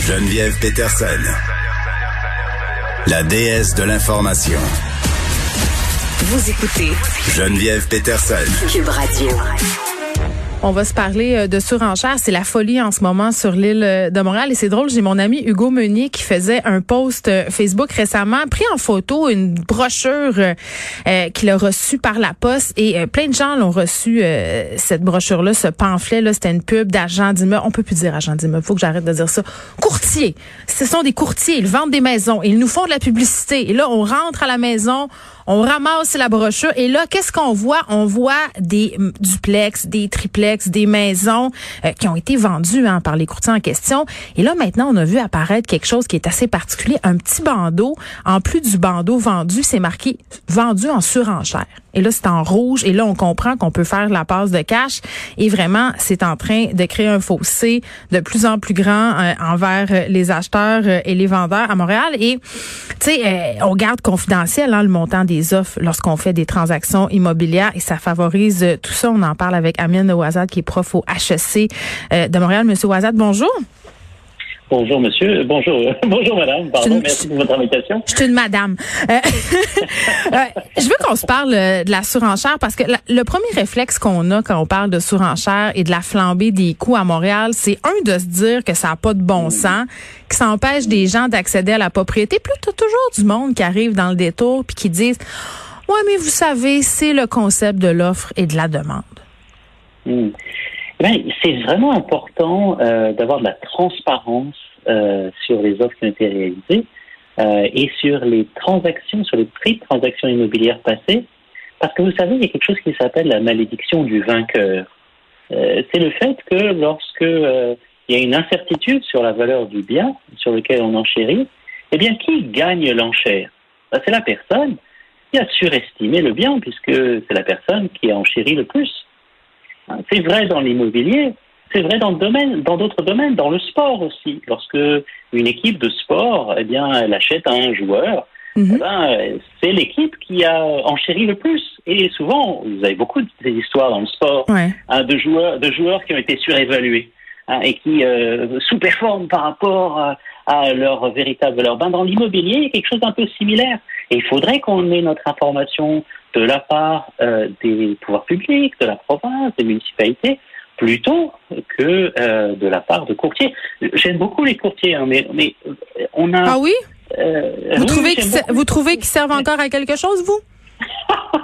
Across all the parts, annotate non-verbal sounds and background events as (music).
Geneviève Peterson, la déesse de l'information. Vous écoutez Geneviève Peterson. Cube Radio. On va se parler euh, de surenchère. C'est la folie en ce moment sur l'île euh, de Montréal. Et c'est drôle, j'ai mon ami Hugo Meunier qui faisait un post euh, Facebook récemment, pris en photo une brochure qu'il a reçue par la poste. Et plein de gens l'ont reçu, cette brochure-là, ce pamphlet-là. C'était une pub d'agent d'immeuble. On peut plus dire agent d'immeuble. Faut que j'arrête de dire ça. Courtier. Ce sont des courtiers. Ils vendent des maisons. Ils nous font de la publicité. Et là, on rentre à la maison on ramasse la brochure et là, qu'est-ce qu'on voit? On voit des duplex, des triplex, des maisons euh, qui ont été vendues hein, par les courtiers en question. Et là, maintenant, on a vu apparaître quelque chose qui est assez particulier, un petit bandeau. En plus du bandeau vendu, c'est marqué vendu en surenchère. Et là, c'est en rouge. Et là, on comprend qu'on peut faire la passe de cash. Et vraiment, c'est en train de créer un fossé de plus en plus grand euh, envers euh, les acheteurs et les vendeurs à Montréal. Et, tu sais, on garde confidentiel hein, le montant des lorsqu'on fait des transactions immobilières et ça favorise euh, tout ça. On en parle avec Amine Ouazad qui est prof au HEC euh, de Montréal. Monsieur Ouazad, bonjour. Bonjour, monsieur. Bonjour. (laughs) Bonjour, madame. Pardon, merci pour votre invitation. Je suis une madame. Euh, (laughs) je veux qu'on se parle de la surenchère parce que le premier réflexe qu'on a quand on parle de surenchère et de la flambée des coûts à Montréal, c'est un de se dire que ça n'a pas de bon mm. sens, que ça empêche des gens d'accéder à la propriété. Puis là, toujours du monde qui arrive dans le détour puis qui disent, ouais, mais vous savez, c'est le concept de l'offre et de la demande. Mm. Ben, c'est vraiment important euh, d'avoir de la transparence euh, sur les offres qui ont été réalisées euh, et sur les transactions, sur les prix de transactions immobilières passées, parce que vous savez, il y a quelque chose qui s'appelle la malédiction du vainqueur. C'est le fait que lorsque il y a une incertitude sur la valeur du bien sur lequel on enchérit, eh bien, qui gagne l'enchère? Ben, C'est la personne qui a surestimé le bien, puisque c'est la personne qui a enchéri le plus. C'est vrai dans l'immobilier, c'est vrai dans le domaine, dans d'autres domaines, dans le sport aussi. Lorsque une équipe de sport, eh bien, elle achète un joueur, mhm. eh ben, c'est l'équipe qui a enchéri le plus. Et souvent, vous avez beaucoup d'histoires dans le sport hein, de joueurs, de joueurs qui ont été surévalués hein, et qui euh, sous-performent par rapport à, à leur véritable valeur. Ben, dans l'immobilier, il y a quelque chose d'un peu similaire. Et il faudrait qu'on ait notre information de la part euh, des pouvoirs publics, de la province, des municipalités, plutôt que euh, de la part de courtiers. J'aime beaucoup les courtiers, hein, mais, mais on a. Ah oui? Euh, vous, trouvez vous trouvez qu'ils servent encore à quelque chose, vous? (laughs)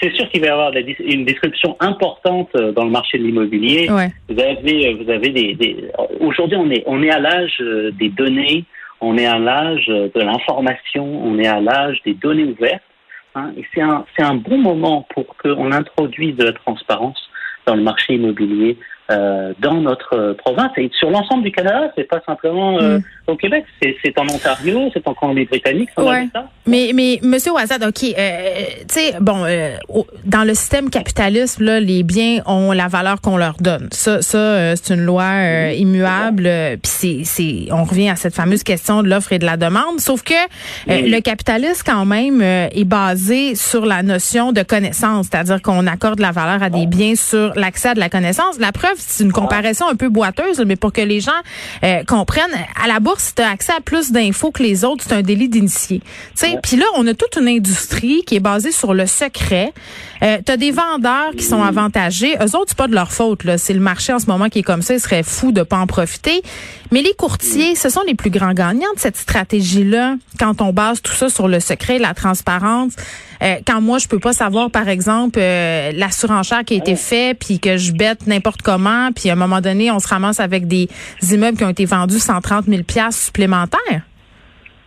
C'est sûr qu'il va y avoir une description importante dans le marché de l'immobilier. Vous avez, vous avez des. des Aujourd'hui, on est, on est à l'âge des données, on est à l'âge de l'information, on est à l'âge des données ouvertes. Hein, et c'est un, un bon moment pour qu'on introduise de la transparence dans le marché immobilier euh, dans notre province et sur l'ensemble du Canada. C'est pas simplement euh, mm. au Québec, c'est en Ontario, c'est en Colombie-Britannique. Ouais. Mais mais Monsieur Ouazad, ok, euh, tu sais, bon, euh, dans le système capitaliste, là, les biens ont la valeur qu'on leur donne. Ça, ça, euh, c'est une loi mm. immuable. Puis c'est, c'est, on revient à cette fameuse question de l'offre et de la demande. Sauf que le capitalisme quand même est basé sur la notion de connaissance, c'est-à-dire qu'on accorde la valeur à des biens sur l'accès à de la connaissance. La preuve c'est une comparaison un peu boiteuse, mais pour que les gens euh, comprennent, à la bourse, si tu as accès à plus d'infos que les autres, c'est un délit d'initié. Puis là, on a toute une industrie qui est basée sur le secret. Euh, tu as des vendeurs qui sont avantagés. Eux autres, c'est pas de leur faute. Là. C'est le marché en ce moment qui est comme ça. Ils seraient fous de pas en profiter. Mais les courtiers, ce sont les plus grands gagnants de cette stratégie-là quand on base tout ça sur le secret, la transparence. Euh, quand moi, je peux pas savoir, par exemple, euh, la surenchère qui a été faite, puis que je bête n'importe comment, puis à un moment donné, on se ramasse avec des immeubles qui ont été vendus 130 000 supplémentaires.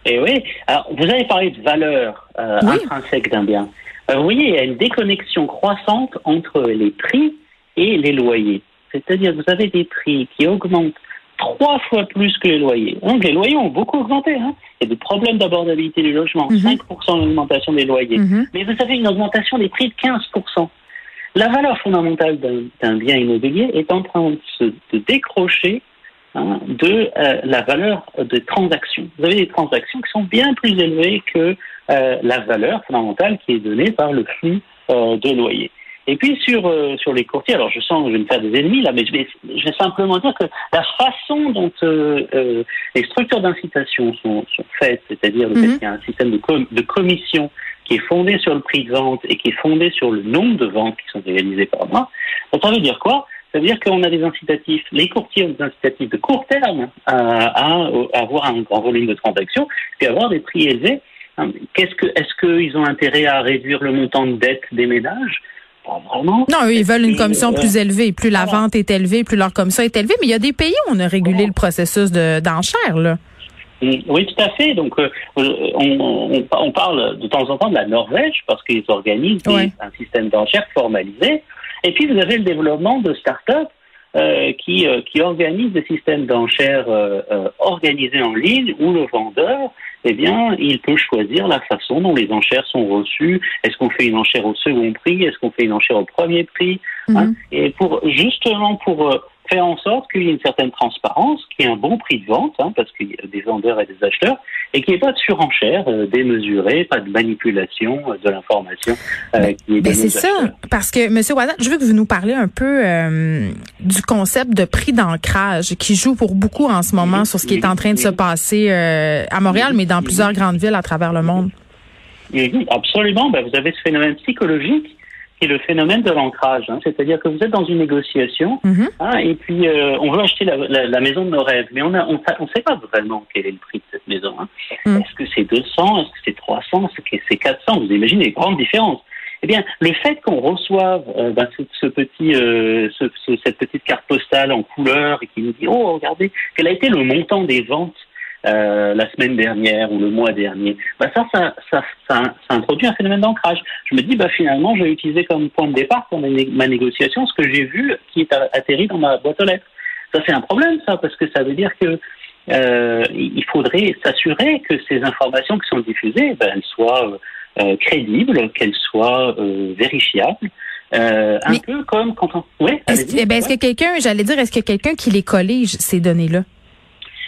Eh oui. Alors, vous avez parlé de valeur euh, intrinsèque d'un bien. vous voyez, il y a une déconnexion croissante entre les prix et les loyers. C'est-à-dire, vous avez des prix qui augmentent trois fois plus que les loyers. Donc les loyers ont beaucoup augmenté. Hein. Il y a des problèmes d'abordabilité du logement, 5% mhm. d'augmentation des loyers. Mhm. Mais vous avez une augmentation des prix de 15%. La valeur fondamentale d'un bien immobilier est en train de se décrocher hein, de euh, la valeur des transactions. Vous avez des transactions qui sont bien plus élevées que euh, la valeur fondamentale qui est donnée par le flux euh, de loyers. Et puis sur euh, sur les courtiers, alors je sens que je vais me faire des ennemis là, mais je vais, je vais simplement dire que la façon dont euh, euh, les structures d'incitation sont, sont faites, c'est-à-dire le fait Mhm. qu'il y a un système de, com- de commission qui est fondé sur le prix de vente et qui est fondé sur le nombre de ventes qui sont réalisées par mois, donc ça veut dire quoi? Ça veut dire qu'on a des incitatifs, les courtiers ont des incitatifs de court terme à, à- à avoir un grand volume de transactions, puis avoir des prix élevés. Hein, Qu'est-ce que, est-ce qu'ils ont intérêt à réduire le montant de dette des ménages? Pas vraiment. Non, eux, ils veulent une commission euh, plus élevée. Plus la voilà. vente est élevée, plus leur commission est élevée. Mais il y a des pays où on a régulé le processus de- d'enchères, là. Mm, Oui, tout à fait. Donc, euh, on, on- on parle de temps en temps de la Norvège parce qu'ils organisent des- Ouais. un système d'enchères formalisé. Et puis, vous avez le développement de start-up euh, qui, euh, qui organisent des systèmes d'enchères euh, euh, organisés en ligne où le vendeur, eh bien, il peut choisir la façon dont les enchères sont reçues. Est-ce qu'on fait une enchère au second prix? Est-ce qu'on fait une enchère au premier prix? Hein, Mhm. et pour justement pour faire en sorte qu'il y ait une certaine transparence, qu'il y ait un bon prix de vente, hein, parce qu'il y a des vendeurs et des acheteurs, et qu'il n'y ait pas de surenchère euh, démesurée, pas de manipulation euh, de l'information euh, qui est donnée c'est ça, parce que Monsieur Ouadat, je veux que vous nous parliez un peu euh, du concept de prix d'ancrage qui joue pour beaucoup en ce moment sur ce qui est en train de se passer euh, à Montréal, mais dans plusieurs grandes villes à travers le monde. Absolument, ben, vous avez ce phénomène psychologique qui est le phénomène de l'ancrage, hein. c'est-à-dire que vous êtes dans une négociation Mhm. hein, et puis euh, on veut acheter la, la- la maison de nos rêves, mais on ne on, sa- on sait pas vraiment quel est le prix de cette maison. Hein. Mm. Est-ce que c'est 200, est-ce que c'est 300, est-ce que c'est 400 Vous imaginez les grandes différences. Eh bien, le fait qu'on reçoive euh, ben, ce, ce petit, euh, ce- ce- cette petite carte postale en couleur et qui nous dit oh regardez quel a été le montant des ventes euh, la semaine dernière ou le mois dernier, bah ça, ça, ça, ça, ça introduit un phénomène d'ancrage. Je me dis, bah finalement, je vais utiliser comme point de départ pour ma, né- ma négociation ce que j'ai vu qui est atterri dans ma boîte aux lettres. Ça, c'est un problème, ça, parce que ça veut dire que euh, il faudrait s'assurer que ces informations qui sont diffusées, ben, elles soient euh, euh, crédibles, qu'elles soient euh, vérifiables. Euh, un Mais- peu comme quand on... Oui, Est-ce allez-y. eh ben, est-ce que quelqu'un, j'allais dire, est-ce que quelqu'un qui les collige ces données-là?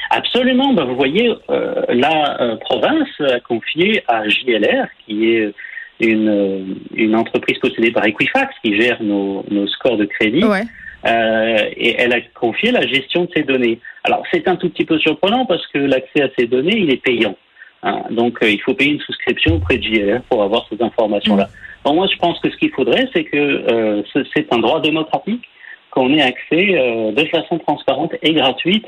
Absolument. Ben, vous voyez, euh, la euh, province a confié à JLR, qui est une, une entreprise possédée par Equifax, qui gère nos, nos scores de crédit, Ouais. euh, et elle a confié la gestion de ces données. Alors, c'est un tout petit peu surprenant parce que l'accès à ces données, il est payant. hein. donc, euh, il faut payer une souscription auprès de JLR pour avoir ces informations-là. Bon, moi, je pense que ce qu'il faudrait, c'est que euh, ce- c'est un droit démocratique qu'on ait accès euh, de façon transparente et gratuite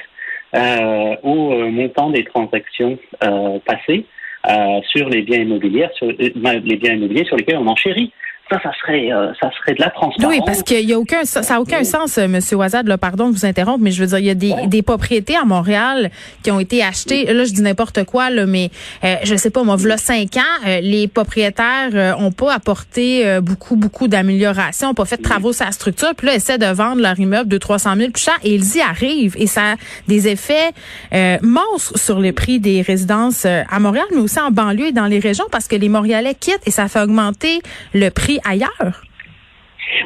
euh, au euh, montant des transactions euh, passées euh, sur les biens immobiliers, sur euh, les biens immobiliers sur lesquels on enchérit. Ça, ça serait, euh, ça serait de la transparence. Oui, parce qu'il y a aucun, ça ça a aucun sens, euh, Monsieur Ouazad, là, pardon de vous interrompre, mais je veux dire, il y a des, des propriétés à Montréal qui ont été achetées. Là, je dis n'importe quoi, là, mais euh, je sais pas, moi, voilà cinq ans, euh, les propriétaires euh, ont pas apporté euh, beaucoup, beaucoup d'améliorations, ont pas fait de travaux sur la structure, puis là, essaient de vendre leur immeuble de 300 000 plus cher, et ils y arrivent, et ça a des effets euh, monstres sur le prix des résidences euh, à Montréal, mais aussi en banlieue et dans les régions, parce que les Montréalais quittent et ça fait augmenter le prix ailleurs?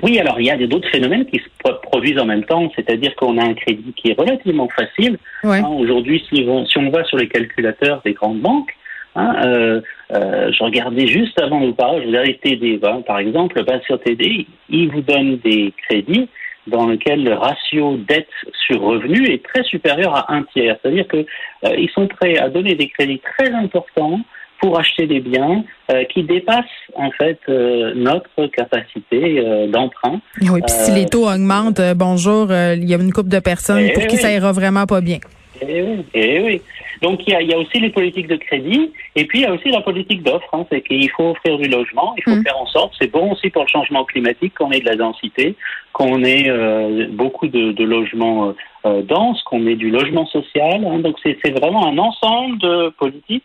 Oui, alors il y a d'autres phénomènes qui se pro- produisent en même temps, c'est-à-dire qu'on a un crédit qui est relativement facile. Ouais. Hein, Aujourd'hui, si, on- si on va sur les calculateurs des grandes banques, hein, euh, euh, je regardais juste avant de vous parler, je regardais TD, hein, par exemple, bah, sur TD, ils vous donnent des crédits dans lesquels le ratio dette sur revenu est très supérieur à un tiers. C'est-à-dire que euh, sont prêts à donner des crédits très importants pour acheter des biens euh, qui dépassent en fait euh, notre capacité euh, d'emprunt. Oui, puis si les taux augmentent, bonjour, il y a une couple de personnes Eh pour qui ça ira vraiment pas bien. Eh oui, eh oui. Donc il y, a, il y a aussi les politiques de crédit et puis il y a aussi la politique d'offre. Hein, c'est qu'il faut offrir du logement, il faut Mm. faire en sorte, c'est bon aussi pour le changement climatique qu'on ait de la densité, qu'on ait beaucoup de, de logements denses, qu'on ait du logement social. hein. donc c'est vraiment un ensemble de politiques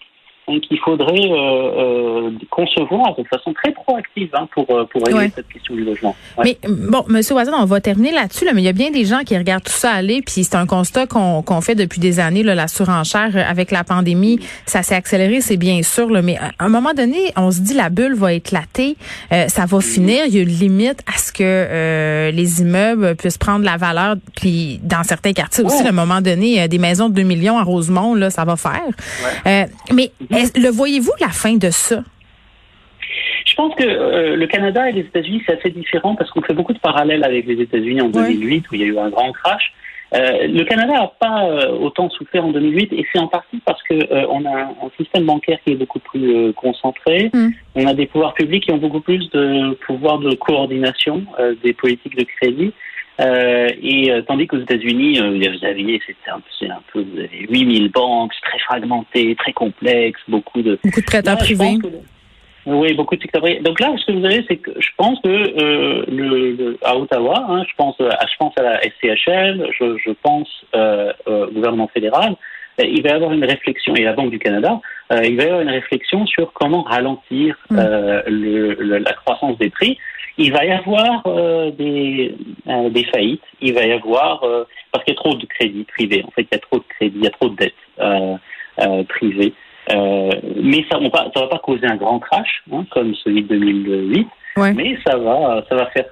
hein, qu'il faudrait euh, euh, concevoir de façon très proactive hein, pour, euh, pour régler Ouais. cette question du logement. Ouais. Mais bon, Monsieur Wazan, on va terminer là-dessus, là, mais il y a bien des gens qui regardent tout ça aller, puis c'est un constat qu'on fait depuis des années, là, la surenchère euh, avec la pandémie, ça s'est accéléré, c'est bien sûr, là, mais à un moment donné, on se dit la bulle va éclater, euh, ça va finir, il y a une limite à ce que euh, les immeubles puissent prendre la valeur, puis dans certains quartiers aussi, Ouais. à un moment donné, euh, des maisons de 2 millions à Rosemont, là, ça va faire. Euh, mais est- le voyez-vous la fin de ça? Je pense que euh, le Canada et les États-Unis, c'est assez différent parce qu'on fait beaucoup de parallèles avec les États-Unis en 2008 où il y a eu un grand crash. Euh, le Canada n'a pas euh, autant souffert en 2008 et c'est en partie parce que euh, on a un système bancaire qui est beaucoup plus concentré. Mm. On a des pouvoirs publics qui ont beaucoup plus de pouvoir de coordination des politiques de crédit. Et tandis qu'aux États-Unis, vous avez, c'est un, un, peu, vous avez 8000 banques, très fragmentées, très complexes, beaucoup de beaucoup de prêteurs privés. Oui, beaucoup de secteurs. Donc là, ce que vous avez, c'est que je pense que euh, le, à Ottawa, hein, je pense à, je pense à la SCHL, je, je pense euh, au gouvernement fédéral, euh, il va y avoir une réflexion, et la Banque du Canada, euh, il va y avoir une réflexion sur comment ralentir mm. euh, le, la croissance des prix. Il va y avoir euh, des, des faillites, il va y avoir, parce qu'il y a trop de crédits privés, en fait, il y a trop de crédits, il y a trop de dettes privées. Euh, mais ça ne va pas causer un grand crash hein, comme celui de 2008. Mais ça va, ça va faire,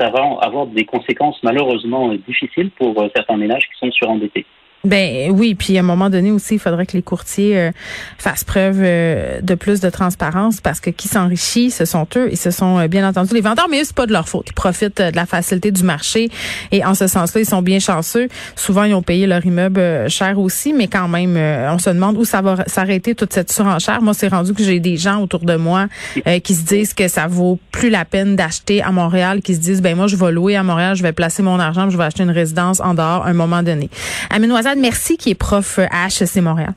ça va avoir des conséquences malheureusement difficiles pour euh, certains ménages qui sont surendettés. Ben oui, puis à un moment donné aussi, il faudrait que les courtiers euh, fassent preuve euh, de plus de transparence parce que qui s'enrichit, ce sont eux et ce sont euh, bien entendu les vendeurs, mais eux c'est pas de leur faute. Ils profitent de la facilité du marché et en ce sens-là, ils sont bien chanceux. Souvent, ils ont payé leur immeuble cher aussi, mais quand même, on se demande où ça va s'arrêter toute cette surenchère. Moi, c'est rendu que j'ai des gens autour de moi qui se disent que ça vaut plus la peine d'acheter à Montréal, qui se disent ben moi je vais louer à Montréal, je vais placer mon argent, je vais acheter une résidence en dehors à un moment donné. Merci, qui est prof à HEC Montréal.